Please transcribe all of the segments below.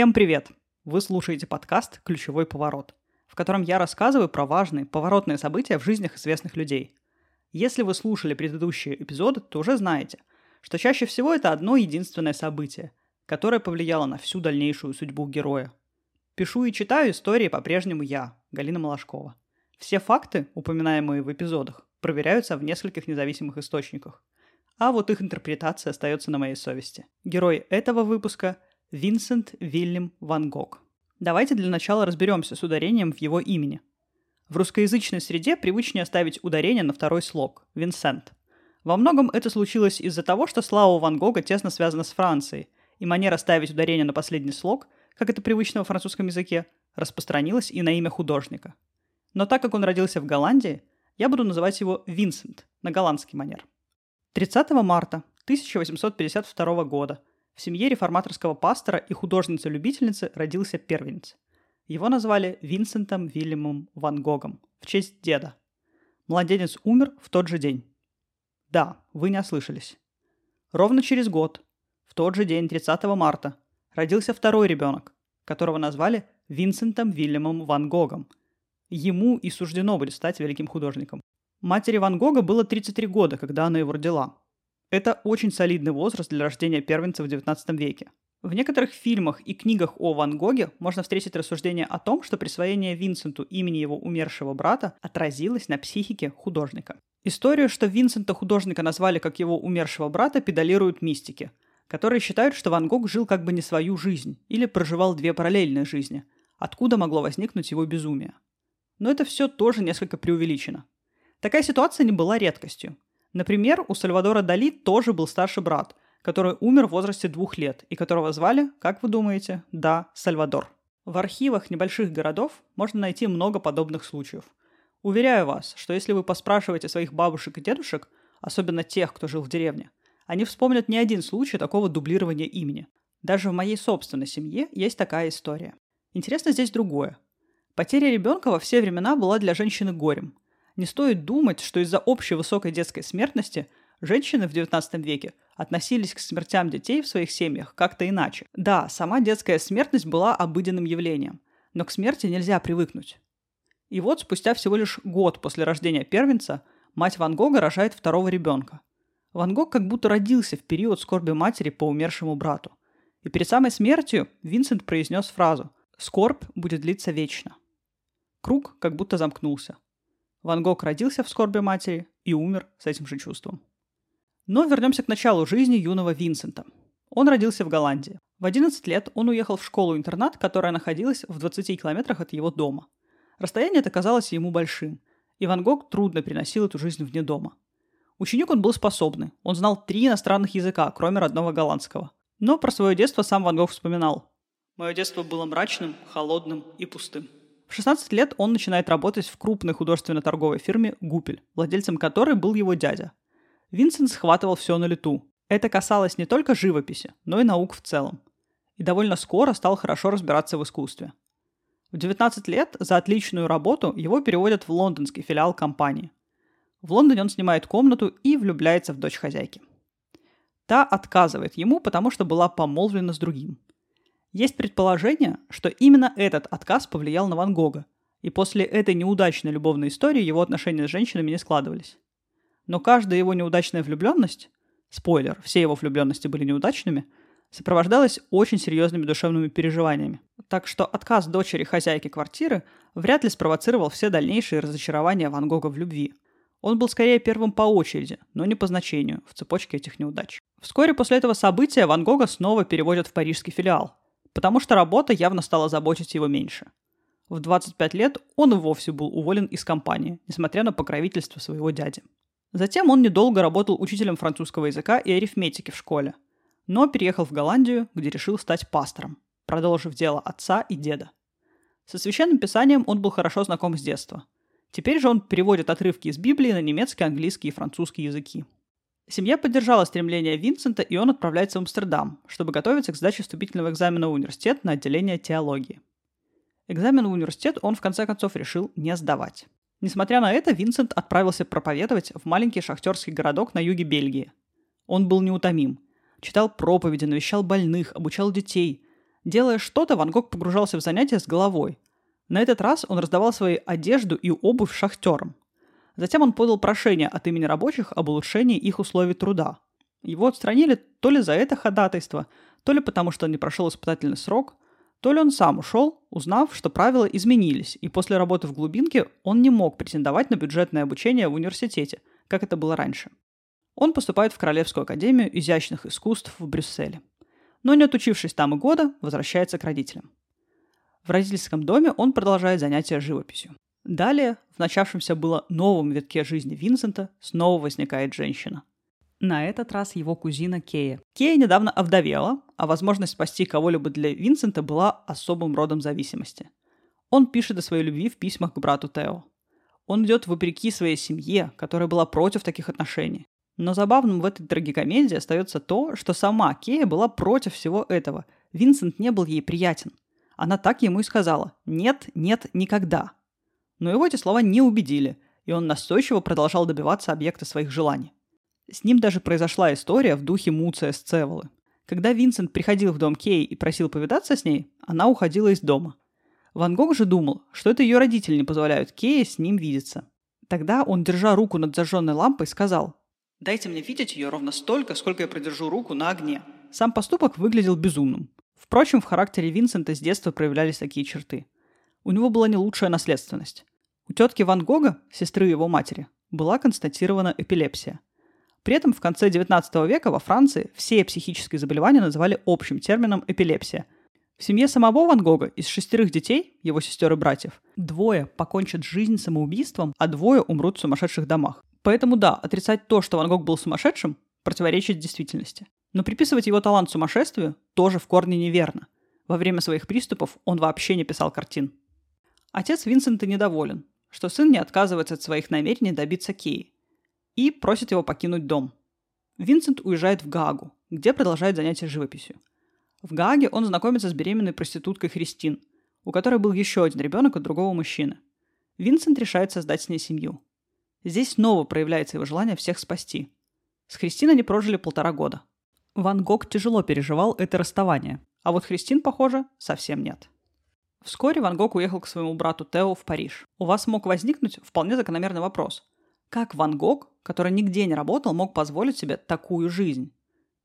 Всем привет! Вы слушаете подкаст «Ключевой поворот», в котором я рассказываю про важные поворотные события в жизнях известных людей. Если вы слушали предыдущие эпизоды, то уже знаете, что чаще всего это одно единственное событие, которое повлияло на всю дальнейшую судьбу героя. Пишу и читаю истории по-прежнему я, Галина Малашкова. Все факты, упоминаемые в эпизодах, проверяются в нескольких независимых источниках. А вот их интерпретация остается на моей совести. Герой этого выпуска – Винсент Вильям Ван Гог. Давайте для начала разберемся с ударением в его имени. В русскоязычной среде привычнее ставить ударение на второй слог – Винсент. Во многом это случилось из-за того, что слава Ван Гога тесно связана с Францией, и манера ставить ударение на последний слог, как это привычно во французском языке, распространилась и на имя художника. Но так как он родился в Голландии, я буду называть его Винсент на голландский манер. 30 марта 1852 года – в семье реформаторского пастора и художницы-любительницы родился первенец. Его назвали Винсентом Вильямом Ван Гогом в честь деда. Младенец умер в тот же день. Да, вы не ослышались. Ровно через год, в тот же день, 30 марта, родился второй ребенок, которого назвали Винсентом Вильямом Ван Гогом. Ему и суждено будет стать великим художником. Матери Ван Гога было 33 года, когда она его родила. Это очень солидный возраст для рождения первенца в XIX веке. В некоторых фильмах и книгах о Ван Гоге можно встретить рассуждение о том, что присвоение Винсенту имени его умершего брата отразилось на психике художника. Историю, что Винсента художника назвали как его умершего брата, педалируют мистики, которые считают, что Ван Гог жил как бы не свою жизнь или проживал две параллельные жизни, откуда могло возникнуть его безумие. Но это все тоже несколько преувеличено. Такая ситуация не была редкостью. Например, у Сальвадора Дали тоже был старший брат, который умер в возрасте двух лет и которого звали, как вы думаете, да, Сальвадор. В архивах небольших городов можно найти много подобных случаев. Уверяю вас, что если вы поспрашиваете своих бабушек и дедушек, особенно тех, кто жил в деревне, они вспомнят не один случай такого дублирования имени. Даже в моей собственной семье есть такая история. Интересно здесь другое. Потеря ребенка во все времена была для женщины горем. Не стоит думать, что из-за общей высокой детской смертности женщины в XIX веке относились к смертям детей в своих семьях как-то иначе. Да, сама детская смертность была обыденным явлением, но к смерти нельзя привыкнуть. И вот спустя всего лишь год после рождения первенца мать Ван Гога рожает второго ребенка. Ван Гог как будто родился в период скорби матери по умершему брату. И перед самой смертью Винсент произнес фразу «Скорбь будет длиться вечно». Круг как будто замкнулся – Ван Гог родился в скорби матери и умер с этим же чувством. Но вернемся к началу жизни юного Винсента. Он родился в Голландии. В 11 лет он уехал в школу-интернат, которая находилась в 20 километрах от его дома. Расстояние это казалось ему большим, и Ван Гог трудно переносил эту жизнь вне дома. Ученик он был способный, он знал три иностранных языка, кроме родного голландского. Но про свое детство сам Ван Гог вспоминал. «Мое детство было мрачным, холодным и пустым». В 16 лет он начинает работать в крупной художественно-торговой фирме «Гупель», владельцем которой был его дядя. Винсент схватывал все на лету. Это касалось не только живописи, но и наук в целом. И довольно скоро стал хорошо разбираться в искусстве. В 19 лет за отличную работу его переводят в лондонский филиал компании. В Лондоне он снимает комнату и влюбляется в дочь хозяйки. Та отказывает ему, потому что была помолвлена с другим – есть предположение, что именно этот отказ повлиял на Ван Гога, и после этой неудачной любовной истории его отношения с женщинами не складывались. Но каждая его неудачная влюбленность, спойлер, все его влюбленности были неудачными, сопровождалась очень серьезными душевными переживаниями. Так что отказ дочери хозяйки квартиры вряд ли спровоцировал все дальнейшие разочарования Ван Гога в любви. Он был скорее первым по очереди, но не по значению, в цепочке этих неудач. Вскоре после этого события Ван Гога снова переводят в парижский филиал, потому что работа явно стала заботить его меньше. В 25 лет он и вовсе был уволен из компании, несмотря на покровительство своего дяди. Затем он недолго работал учителем французского языка и арифметики в школе, но переехал в Голландию, где решил стать пастором, продолжив дело отца и деда. Со священным писанием он был хорошо знаком с детства. Теперь же он переводит отрывки из Библии на немецкий, английский и французский языки. Семья поддержала стремление Винсента, и он отправляется в Амстердам, чтобы готовиться к сдаче вступительного экзамена в университет на отделение теологии. Экзамен в университет он в конце концов решил не сдавать. Несмотря на это, Винсент отправился проповедовать в маленький шахтерский городок на юге Бельгии. Он был неутомим. Читал проповеди, навещал больных, обучал детей. Делая что-то, Ван Гог погружался в занятия с головой. На этот раз он раздавал свои одежду и обувь шахтерам. Затем он подал прошение от имени рабочих об улучшении их условий труда. Его отстранили то ли за это ходатайство, то ли потому, что он не прошел испытательный срок, то ли он сам ушел, узнав, что правила изменились, и после работы в глубинке он не мог претендовать на бюджетное обучение в университете, как это было раньше. Он поступает в Королевскую академию изящных искусств в Брюсселе. Но не отучившись там и года, возвращается к родителям. В родительском доме он продолжает занятия живописью. Далее, в начавшемся было новом витке жизни Винсента, снова возникает женщина. На этот раз его кузина Кея. Кея недавно овдовела, а возможность спасти кого-либо для Винсента была особым родом зависимости. Он пишет о своей любви в письмах к брату Тео. Он идет вопреки своей семье, которая была против таких отношений. Но забавным в этой трагикомедии остается то, что сама Кея была против всего этого. Винсент не был ей приятен. Она так ему и сказала «нет, нет, никогда». Но его эти слова не убедили, и он настойчиво продолжал добиваться объекта своих желаний. С ним даже произошла история в духе Муция Сцеволы. Когда Винсент приходил в дом Кей и просил повидаться с ней, она уходила из дома. Ван Гог же думал, что это ее родители не позволяют Кее с ним видеться. Тогда он, держа руку над зажженной лампой, сказал Дайте мне видеть ее ровно столько, сколько я продержу руку на огне. Сам поступок выглядел безумным. Впрочем, в характере Винсента с детства проявлялись такие черты. У него была не лучшая наследственность. У тетки Ван Гога, сестры его матери, была констатирована эпилепсия. При этом в конце XIX века во Франции все психические заболевания называли общим термином эпилепсия. В семье самого Ван Гога из шестерых детей, его сестер и братьев, двое покончат жизнь самоубийством, а двое умрут в сумасшедших домах. Поэтому да, отрицать то, что Ван Гог был сумасшедшим, противоречит действительности. Но приписывать его талант сумасшествию тоже в корне неверно. Во время своих приступов он вообще не писал картин. Отец Винсента недоволен, что сын не отказывается от своих намерений добиться Кеи и просит его покинуть дом. Винсент уезжает в Гаагу, где продолжает занятия живописью. В Гааге он знакомится с беременной проституткой Христин, у которой был еще один ребенок от другого мужчины. Винсент решает создать с ней семью. Здесь снова проявляется его желание всех спасти. С Христиной они прожили полтора года. Ван Гог тяжело переживал это расставание, а вот Христин, похоже, совсем нет. Вскоре Ван Гог уехал к своему брату Тео в Париж. У вас мог возникнуть вполне закономерный вопрос. Как Ван Гог, который нигде не работал, мог позволить себе такую жизнь?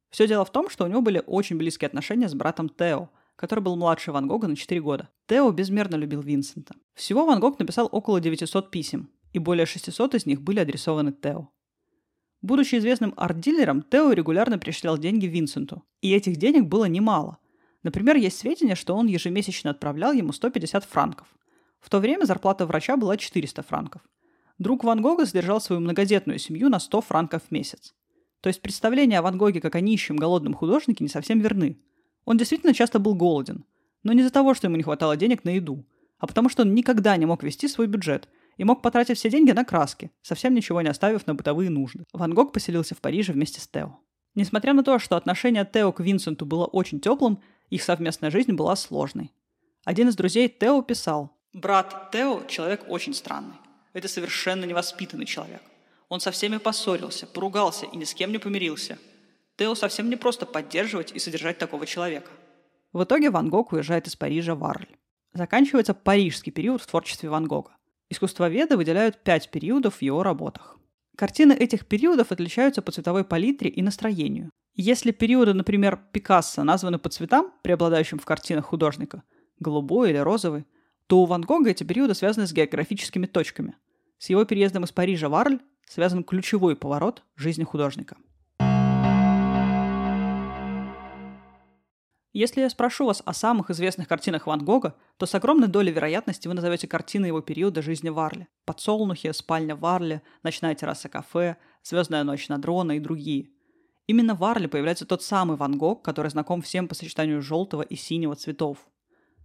Все дело в том, что у него были очень близкие отношения с братом Тео, который был младше Ван Гога на 4 года. Тео безмерно любил Винсента. Всего Ван Гог написал около 900 писем, и более 600 из них были адресованы Тео. Будучи известным арт-дилером, Тео регулярно перечислял деньги Винсенту. И этих денег было немало. Например, есть сведения, что он ежемесячно отправлял ему 150 франков. В то время зарплата врача была 400 франков. Друг Ван Гога содержал свою многодетную семью на 100 франков в месяц. То есть представления о Ван Гоге как о нищем, голодном художнике не совсем верны. Он действительно часто был голоден. Но не из-за того, что ему не хватало денег на еду, а потому что он никогда не мог вести свой бюджет – и мог потратить все деньги на краски, совсем ничего не оставив на бытовые нужды. Ван Гог поселился в Париже вместе с Тео. Несмотря на то, что отношение Тео к Винсенту было очень теплым, их совместная жизнь была сложной. Один из друзей Тео писал, «Брат Тео – человек очень странный. Это совершенно невоспитанный человек. Он со всеми поссорился, поругался и ни с кем не помирился. Тео совсем не просто поддерживать и содержать такого человека». В итоге Ван Гог уезжает из Парижа в Арль. Заканчивается парижский период в творчестве Ван Гога. Искусствоведы выделяют пять периодов в его работах. Картины этих периодов отличаются по цветовой палитре и настроению. Если периоды, например, Пикассо названы по цветам, преобладающим в картинах художника, голубой или розовый, то у Ван Гога эти периоды связаны с географическими точками. С его переездом из Парижа в Арль связан ключевой поворот жизни художника – Если я спрошу вас о самых известных картинах Ван Гога, то с огромной долей вероятности вы назовете картины его периода жизни в Арле. «Подсолнухи», «Спальня в Арле», «Ночная терраса кафе», «Звездная ночь на дрона» и другие. Именно в Арле появляется тот самый Ван Гог, который знаком всем по сочетанию желтого и синего цветов.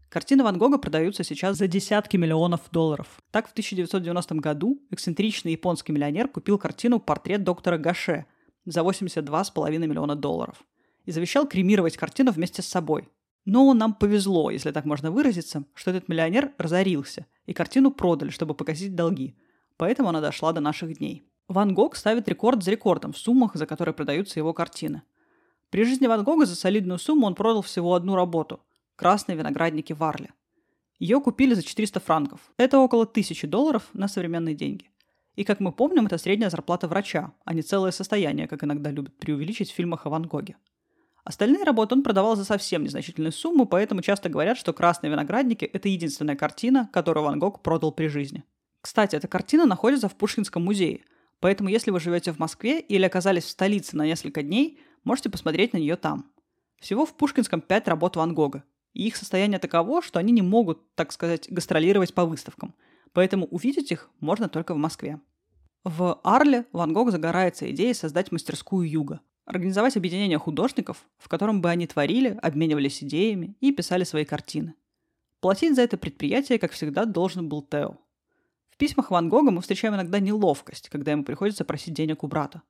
Картины Ван Гога продаются сейчас за десятки миллионов долларов. Так, в 1990 году эксцентричный японский миллионер купил картину «Портрет доктора Гаше» за 82,5 миллиона долларов – и завещал кремировать картину вместе с собой. Но нам повезло, если так можно выразиться, что этот миллионер разорился, и картину продали, чтобы погасить долги. Поэтому она дошла до наших дней. Ван Гог ставит рекорд за рекордом в суммах, за которые продаются его картины. При жизни Ван Гога за солидную сумму он продал всего одну работу – «Красные виноградники в Арле». Ее купили за 400 франков. Это около 1000 долларов на современные деньги. И, как мы помним, это средняя зарплата врача, а не целое состояние, как иногда любят преувеличить в фильмах о Ван Гоге. Остальные работы он продавал за совсем незначительную сумму, поэтому часто говорят, что «Красные виноградники» — это единственная картина, которую Ван Гог продал при жизни. Кстати, эта картина находится в Пушкинском музее, поэтому если вы живете в Москве или оказались в столице на несколько дней, можете посмотреть на нее там. Всего в Пушкинском пять работ Ван Гога, и их состояние таково, что они не могут, так сказать, гастролировать по выставкам, поэтому увидеть их можно только в Москве. В Арле Ван Гог загорается идеей создать мастерскую юга, организовать объединение художников, в котором бы они творили, обменивались идеями и писали свои картины. Платить за это предприятие, как всегда, должен был Тео – письмах Ван Гога мы встречаем иногда неловкость, когда ему приходится просить денег у брата.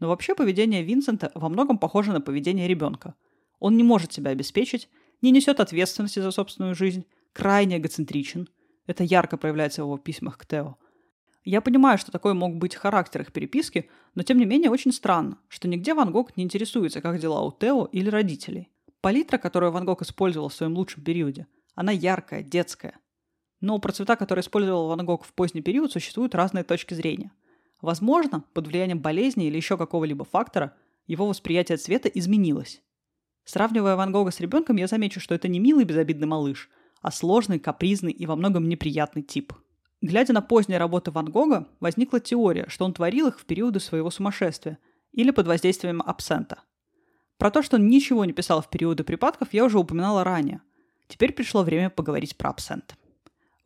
Но вообще поведение Винсента во многом похоже на поведение ребенка. Он не может себя обеспечить, не несет ответственности за собственную жизнь, крайне эгоцентричен. Это ярко проявляется в его письмах к Тео. Я понимаю, что такой мог быть характер их переписки, но тем не менее очень странно, что нигде Ван Гог не интересуется, как дела у Тео или родителей. Палитра, которую Ван Гог использовал в своем лучшем периоде, она яркая, детская – но про цвета, которые использовал Ван Гог в поздний период, существуют разные точки зрения. Возможно, под влиянием болезни или еще какого-либо фактора его восприятие цвета изменилось. Сравнивая Ван Гога с ребенком, я замечу, что это не милый безобидный малыш, а сложный, капризный и во многом неприятный тип. Глядя на поздние работы Ван Гога, возникла теория, что он творил их в периоды своего сумасшествия или под воздействием абсента. Про то, что он ничего не писал в периоды припадков, я уже упоминала ранее. Теперь пришло время поговорить про абсент.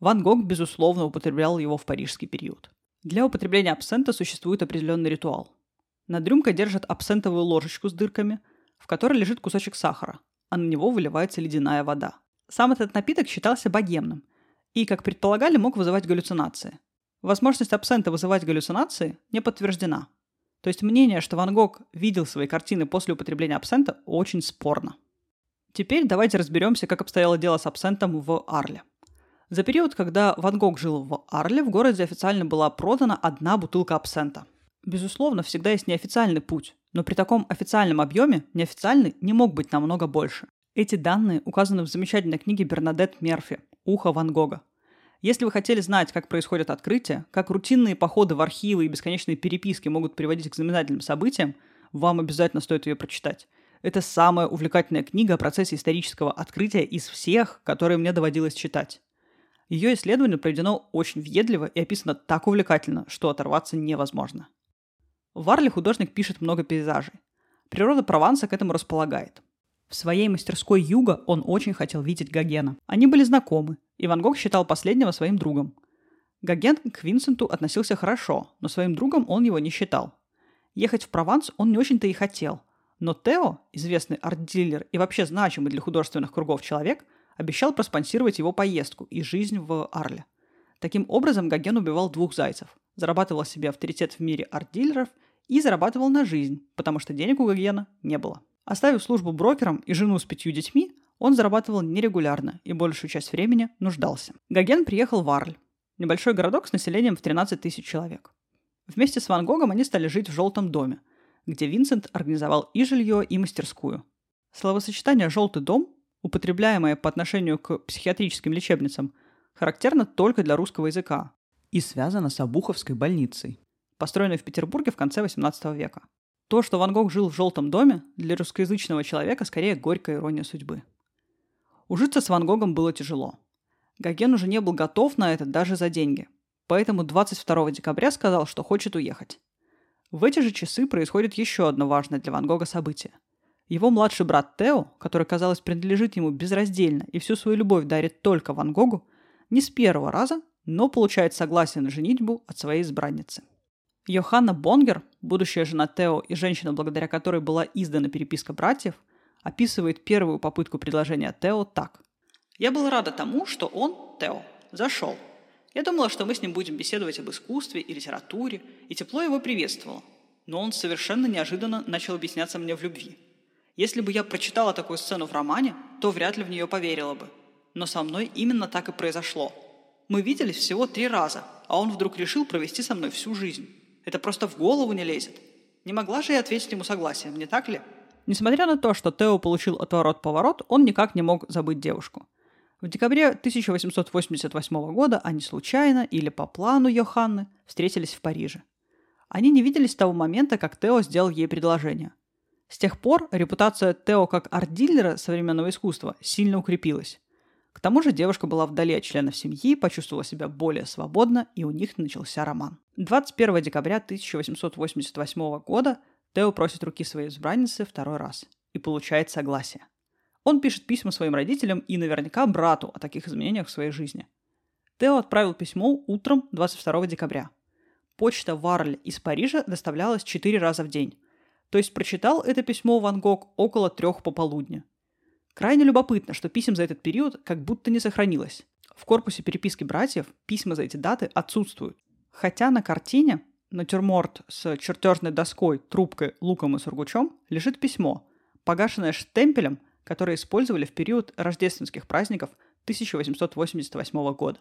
Ван Гог, безусловно, употреблял его в парижский период. Для употребления абсента существует определенный ритуал. Над рюмкой держат абсентовую ложечку с дырками, в которой лежит кусочек сахара, а на него выливается ледяная вода. Сам этот напиток считался богемным и, как предполагали, мог вызывать галлюцинации. Возможность абсента вызывать галлюцинации не подтверждена. То есть мнение, что Ван Гог видел свои картины после употребления абсента, очень спорно. Теперь давайте разберемся, как обстояло дело с абсентом в Арле. За период, когда Ван Гог жил в Арле, в городе официально была продана одна бутылка абсента. Безусловно, всегда есть неофициальный путь, но при таком официальном объеме неофициальный не мог быть намного больше. Эти данные указаны в замечательной книге Бернадет Мерфи «Ухо Ван Гога». Если вы хотели знать, как происходят открытия, как рутинные походы в архивы и бесконечные переписки могут приводить к знаменательным событиям, вам обязательно стоит ее прочитать. Это самая увлекательная книга о процессе исторического открытия из всех, которые мне доводилось читать. Ее исследование проведено очень въедливо и описано так увлекательно, что оторваться невозможно. В Варле художник пишет много пейзажей. Природа Прованса к этому располагает. В своей мастерской Юга он очень хотел видеть Гогена. Они были знакомы, и Ван Гог считал последнего своим другом. Гоген к Винсенту относился хорошо, но своим другом он его не считал. Ехать в Прованс он не очень-то и хотел. Но Тео, известный арт-дилер и вообще значимый для художественных кругов человек, обещал проспонсировать его поездку и жизнь в Арле. Таким образом, Гоген убивал двух зайцев. Зарабатывал себе авторитет в мире арт-дилеров и зарабатывал на жизнь, потому что денег у Гогена не было. Оставив службу брокером и жену с пятью детьми, он зарабатывал нерегулярно и большую часть времени нуждался. Гоген приехал в Арль, небольшой городок с населением в 13 тысяч человек. Вместе с Ван Гогом они стали жить в желтом доме, где Винсент организовал и жилье, и мастерскую. Словосочетание «желтый дом» употребляемое по отношению к психиатрическим лечебницам, характерно только для русского языка и связано с Обуховской больницей, построенной в Петербурге в конце XVIII века. То, что Ван Гог жил в желтом доме, для русскоязычного человека скорее горькая ирония судьбы. Ужиться с Ван Гогом было тяжело. Гоген уже не был готов на это даже за деньги, поэтому 22 декабря сказал, что хочет уехать. В эти же часы происходит еще одно важное для Ван Гога событие – его младший брат Тео, который, казалось, принадлежит ему безраздельно и всю свою любовь дарит только Ван Гогу, не с первого раза, но получает согласие на женитьбу от своей избранницы. Йоханна Бонгер, будущая жена Тео и женщина, благодаря которой была издана переписка братьев, описывает первую попытку предложения Тео так. «Я была рада тому, что он, Тео, зашел. Я думала, что мы с ним будем беседовать об искусстве и литературе, и тепло его приветствовала. Но он совершенно неожиданно начал объясняться мне в любви. Если бы я прочитала такую сцену в романе, то вряд ли в нее поверила бы. Но со мной именно так и произошло. Мы виделись всего три раза, а он вдруг решил провести со мной всю жизнь. Это просто в голову не лезет. Не могла же я ответить ему согласием, не так ли? Несмотря на то, что Тео получил отворот-поворот, он никак не мог забыть девушку. В декабре 1888 года они случайно или по плану Йоханны встретились в Париже. Они не виделись с того момента, как Тео сделал ей предложение. С тех пор репутация Тео как арт-дилера современного искусства сильно укрепилась. К тому же девушка была вдали от членов семьи, почувствовала себя более свободно, и у них начался роман. 21 декабря 1888 года Тео просит руки своей избранницы второй раз и получает согласие. Он пишет письма своим родителям и наверняка брату о таких изменениях в своей жизни. Тео отправил письмо утром 22 декабря. Почта в Арль из Парижа доставлялась 4 раза в день. То есть прочитал это письмо Ван Гог около трех пополудня. Крайне любопытно, что писем за этот период как будто не сохранилось. В корпусе переписки братьев письма за эти даты отсутствуют. Хотя на картине натюрморт с чертежной доской, трубкой, луком и сургучом лежит письмо, погашенное штемпелем, которое использовали в период рождественских праздников 1888 года.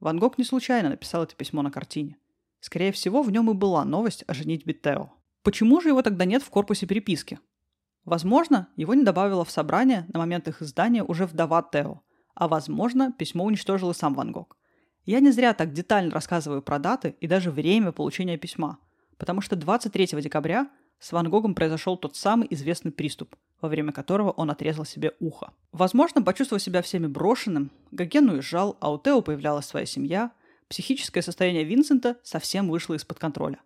Ван Гог не случайно написал это письмо на картине. Скорее всего, в нем и была новость о женитьбе Тео. Почему же его тогда нет в корпусе переписки? Возможно, его не добавило в собрание на момент их издания уже вдова Тео, а возможно, письмо уничтожил и сам Ван Гог. Я не зря так детально рассказываю про даты и даже время получения письма, потому что 23 декабря с Ван Гогом произошел тот самый известный приступ, во время которого он отрезал себе ухо. Возможно, почувствовав себя всеми брошенным, Гоген уезжал, а у Тео появлялась своя семья, психическое состояние Винсента совсем вышло из-под контроля.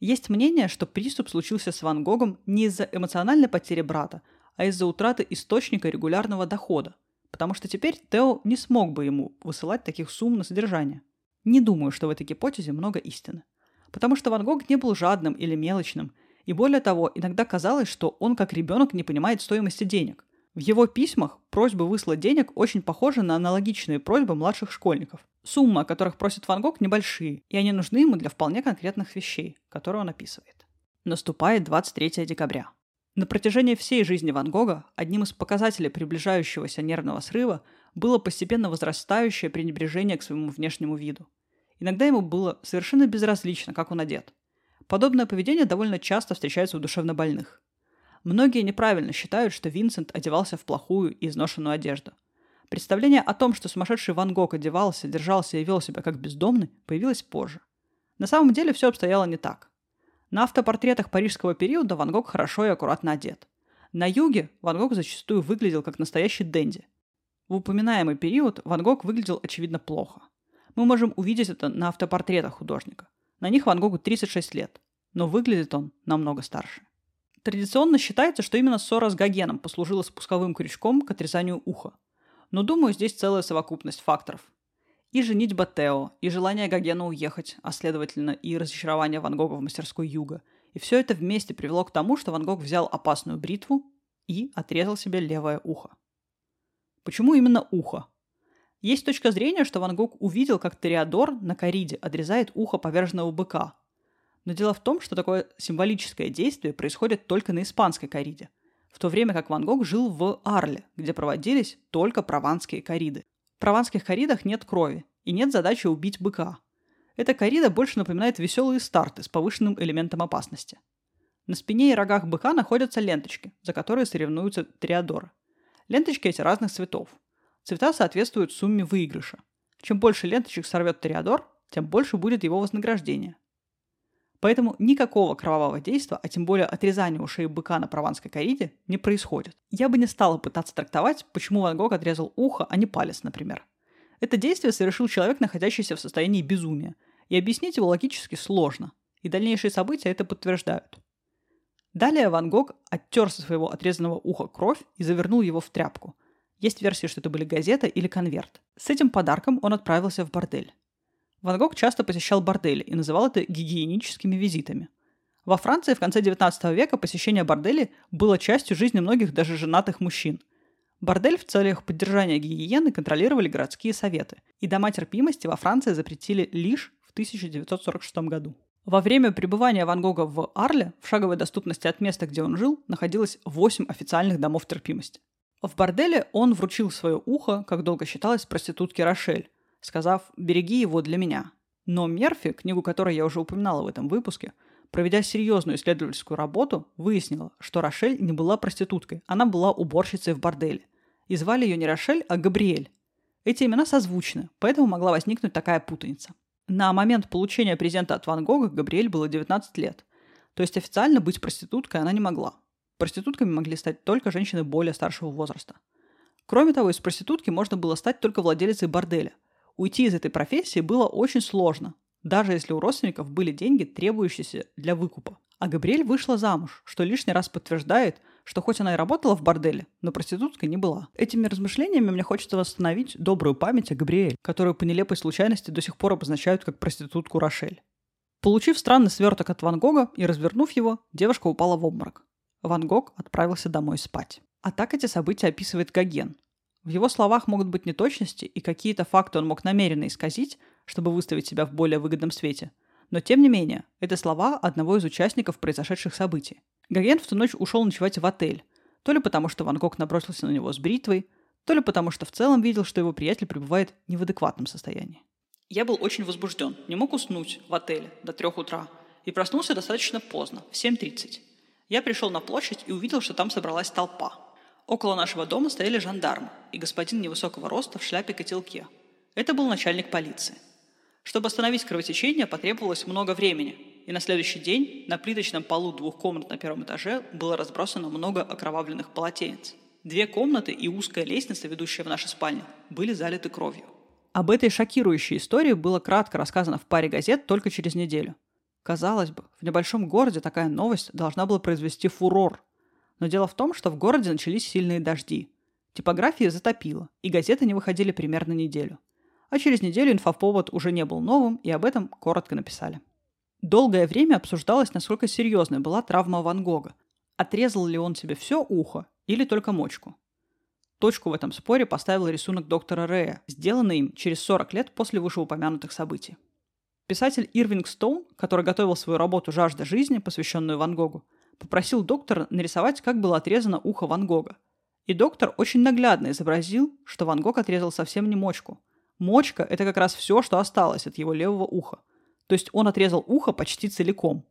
Есть мнение, что приступ случился с Ван Гогом не из-за эмоциональной потери брата, а из-за утраты источника регулярного дохода, потому что теперь Тео не смог бы ему высылать таких сумм на содержание. Не думаю, что в этой гипотезе много истины. Потому что Ван Гог не был жадным или мелочным, и более того, иногда казалось, что он как ребенок не понимает стоимости денег. В его письмах просьбы выслать денег очень похожи на аналогичные просьбы младших школьников. Суммы, о которых просит Ван Гог, небольшие, и они нужны ему для вполне конкретных вещей, которые он описывает. Наступает 23 декабря. На протяжении всей жизни Ван Гога одним из показателей приближающегося нервного срыва было постепенно возрастающее пренебрежение к своему внешнему виду. Иногда ему было совершенно безразлично, как он одет. Подобное поведение довольно часто встречается у душевнобольных. Многие неправильно считают, что Винсент одевался в плохую и изношенную одежду. Представление о том, что сумасшедший Ван Гог одевался, держался и вел себя как бездомный, появилось позже. На самом деле все обстояло не так. На автопортретах парижского периода Ван Гог хорошо и аккуратно одет. На юге Ван Гог зачастую выглядел как настоящий денди. В упоминаемый период Ван Гог выглядел очевидно плохо. Мы можем увидеть это на автопортретах художника. На них Ван Гогу 36 лет, но выглядит он намного старше. Традиционно считается, что именно ссора с Гогеном послужила спусковым крючком к отрезанию уха. Но думаю, здесь целая совокупность факторов. И женитьба Тео, и желание Гогена уехать, а следовательно и разочарование Ван Гога в мастерской Юга. И все это вместе привело к тому, что Ван Гог взял опасную бритву и отрезал себе левое ухо. Почему именно ухо? Есть точка зрения, что Ван Гог увидел, как Тореадор на кориде отрезает ухо поверженного быка, но дело в том, что такое символическое действие происходит только на испанской кориде, в то время как Ван Гог жил в Арле, где проводились только прованские кориды. В прованских коридах нет крови и нет задачи убить быка. Эта корида больше напоминает веселые старты с повышенным элементом опасности. На спине и рогах быка находятся ленточки, за которые соревнуются триадоры. Ленточки эти разных цветов. Цвета соответствуют сумме выигрыша. Чем больше ленточек сорвет триадор, тем больше будет его вознаграждение. Поэтому никакого кровавого действия, а тем более отрезания ушей быка на прованской кориде, не происходит. Я бы не стала пытаться трактовать, почему Ван Гог отрезал ухо, а не палец, например. Это действие совершил человек, находящийся в состоянии безумия, и объяснить его логически сложно, и дальнейшие события это подтверждают. Далее Ван Гог оттер со своего отрезанного уха кровь и завернул его в тряпку. Есть версия, что это были газета или конверт. С этим подарком он отправился в бордель. Ван Гог часто посещал бордели и называл это гигиеническими визитами. Во Франции в конце 19 века посещение борделей было частью жизни многих даже женатых мужчин. Бордель в целях поддержания гигиены контролировали городские советы, и дома терпимости во Франции запретили лишь в 1946 году. Во время пребывания Ван Гога в Арле, в шаговой доступности от места, где он жил, находилось 8 официальных домов терпимости. В борделе он вручил свое ухо, как долго считалось, проститутке Рошель, сказав «береги его для меня». Но Мерфи, книгу которой я уже упоминала в этом выпуске, проведя серьезную исследовательскую работу, выяснила, что Рошель не была проституткой, она была уборщицей в борделе. И звали ее не Рошель, а Габриэль. Эти имена созвучны, поэтому могла возникнуть такая путаница. На момент получения презента от Ван Гога Габриэль было 19 лет. То есть официально быть проституткой она не могла. Проститутками могли стать только женщины более старшего возраста. Кроме того, из проститутки можно было стать только владелицей борделя. Уйти из этой профессии было очень сложно, даже если у родственников были деньги, требующиеся для выкупа. А Габриэль вышла замуж, что лишний раз подтверждает, что хоть она и работала в борделе, но проституткой не была. Этими размышлениями мне хочется восстановить добрую память о Габриэль, которую по нелепой случайности до сих пор обозначают как проститутку Рошель. Получив странный сверток от Ван Гога и развернув его, девушка упала в обморок. Ван Гог отправился домой спать. А так эти события описывает Гоген. В его словах могут быть неточности, и какие-то факты он мог намеренно исказить, чтобы выставить себя в более выгодном свете. Но тем не менее, это слова одного из участников произошедших событий. Гоген в ту ночь ушел ночевать в отель, то ли потому, что Ван Гог набросился на него с бритвой, то ли потому, что в целом видел, что его приятель пребывает не в адекватном состоянии. Я был очень возбужден, не мог уснуть в отеле до трех утра и проснулся достаточно поздно, в 7.30. Я пришел на площадь и увидел, что там собралась толпа. Около нашего дома стояли жандармы и господин невысокого роста в шляпе-котелке. Это был начальник полиции. Чтобы остановить кровотечение, потребовалось много времени, и на следующий день на плиточном полу двух комнат на первом этаже было разбросано много окровавленных полотенец. Две комнаты и узкая лестница, ведущая в нашу спальню, были залиты кровью. Об этой шокирующей истории было кратко рассказано в паре газет только через неделю. Казалось бы, в небольшом городе такая новость должна была произвести фурор. Но дело в том, что в городе начались сильные дожди. Типографии затопило, и газеты не выходили примерно неделю. А через неделю инфоповод уже не был новым, и об этом коротко написали. Долгое время обсуждалось, насколько серьезной была травма Ван Гога. Отрезал ли он себе все ухо или только мочку? Точку в этом споре поставил рисунок доктора Рея, сделанный им через 40 лет после вышеупомянутых событий. Писатель Ирвинг Стоун, который готовил свою работу «Жажда жизни», посвященную Ван Гогу, попросил доктора нарисовать, как было отрезано ухо Ван Гога. И доктор очень наглядно изобразил, что Ван Гог отрезал совсем не мочку. Мочка – это как раз все, что осталось от его левого уха. То есть он отрезал ухо почти целиком.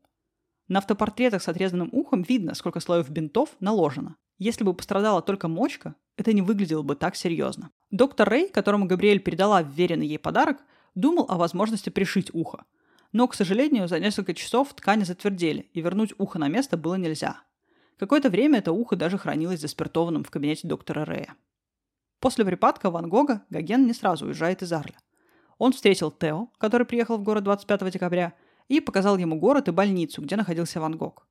На автопортретах с отрезанным ухом видно, сколько слоев бинтов наложено. Если бы пострадала только мочка, это не выглядело бы так серьезно. Доктор Рэй, которому Габриэль передала вверенный ей подарок, думал о возможности пришить ухо. Но, к сожалению, за несколько часов ткани затвердели, и вернуть ухо на место было нельзя. Какое-то время это ухо даже хранилось заспиртованным в кабинете доктора Рэя. После припадка Ван Гога Гоген не сразу уезжает из Арля. Он встретил Тео, который приехал в город 25 декабря, и показал ему город и больницу, где находился Ван Гог.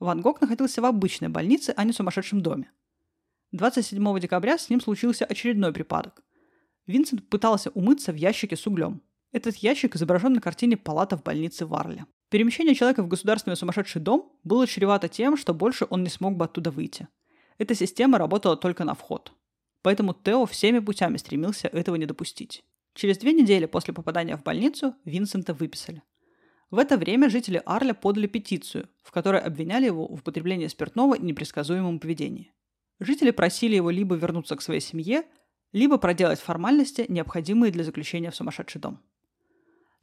Ван Гог находился в обычной больнице, а не в сумасшедшем доме. 27 декабря с ним случился очередной припадок. Винсент пытался умыться в ящике с углем. Этот ящик изображен на картине «Палата в больнице в Арле». Перемещение человека в государственный сумасшедший дом было чревато тем, что больше он не смог бы оттуда выйти. Эта система работала только на вход. Поэтому Тео всеми путями стремился этого не допустить. Через две недели после попадания в больницу Винсента выписали. В это время жители Арля подали петицию, в которой обвиняли его в употреблении спиртного и непредсказуемом поведении. Жители просили его либо вернуться к своей семье, либо проделать формальности, необходимые для заключения в сумасшедший дом.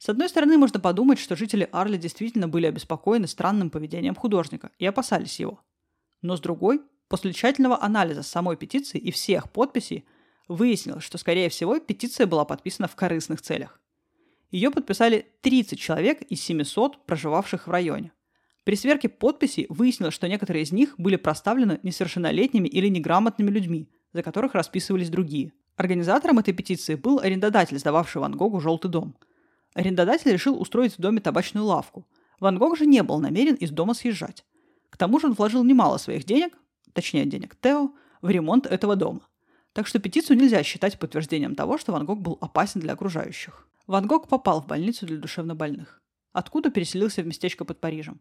С одной стороны, можно подумать, что жители Арли действительно были обеспокоены странным поведением художника и опасались его. Но с другой, после тщательного анализа самой петиции и всех подписей, выяснилось, что, скорее всего, петиция была подписана в корыстных целях. Ее подписали 30 человек из 700, проживавших в районе. При сверке подписей выяснилось, что некоторые из них были проставлены несовершеннолетними или неграмотными людьми, за которых расписывались другие. Организатором этой петиции был арендодатель, сдававший Ван Гогу «Желтый дом». Арендодатель решил устроить в доме табачную лавку. Ван Гог же не был намерен из дома съезжать. К тому же он вложил немало своих денег, точнее денег Тео, в ремонт этого дома. Так что петицию нельзя считать подтверждением того, что Ван Гог был опасен для окружающих. Ван Гог попал в больницу для душевнобольных. Откуда переселился в местечко под Парижем.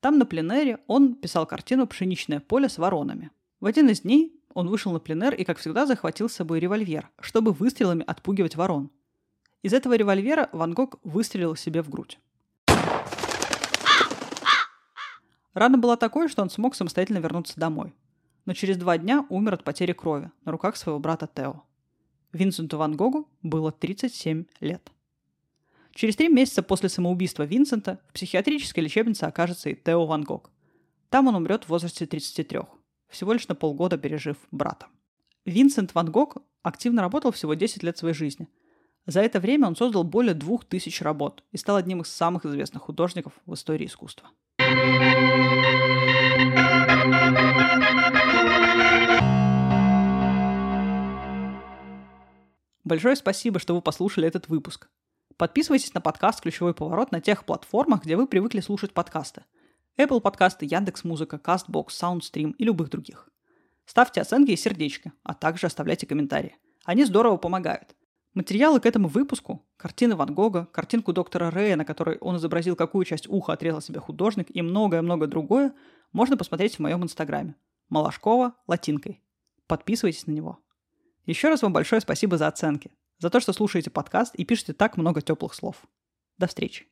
Там на пленэре он писал картину «Пшеничное поле с воронами». В один из дней он вышел на пленэр и, как всегда, захватил с собой револьвер, чтобы выстрелами отпугивать ворон. Из этого револьвера Ван Гог выстрелил себе в грудь. Рана была такой, что он смог самостоятельно вернуться домой. Но через два дня умер от потери крови на руках своего брата Тео. Винсенту Ван Гогу было 37 лет. Через три месяца после самоубийства Винсента в психиатрической лечебнице окажется и Тео Ван Гог. Там он умрет в возрасте 33, всего лишь на полгода пережив брата. Винсент Ван Гог активно работал всего 10 лет своей жизни. За это время он создал более 2000 работ и стал одним из самых известных художников в истории искусства. Большое спасибо, что вы послушали этот выпуск. Подписывайтесь на подкаст «Ключевой поворот» на тех платформах, где вы привыкли слушать подкасты. Apple подкасты, Яндекс Музыка, Castbox, Soundstream и любых других. Ставьте оценки и сердечки, а также оставляйте комментарии. Они здорово помогают. Материалы к этому выпуску, картины Ван Гога, картинку доктора Рэя, на которой он изобразил, какую часть уха отрезал себе художник и многое-многое другое, можно посмотреть в моем инстаграме. Малашкова латинкой. Подписывайтесь на него. Еще раз вам большое спасибо за оценки за то, что слушаете подкаст и пишете так много теплых слов. До встречи.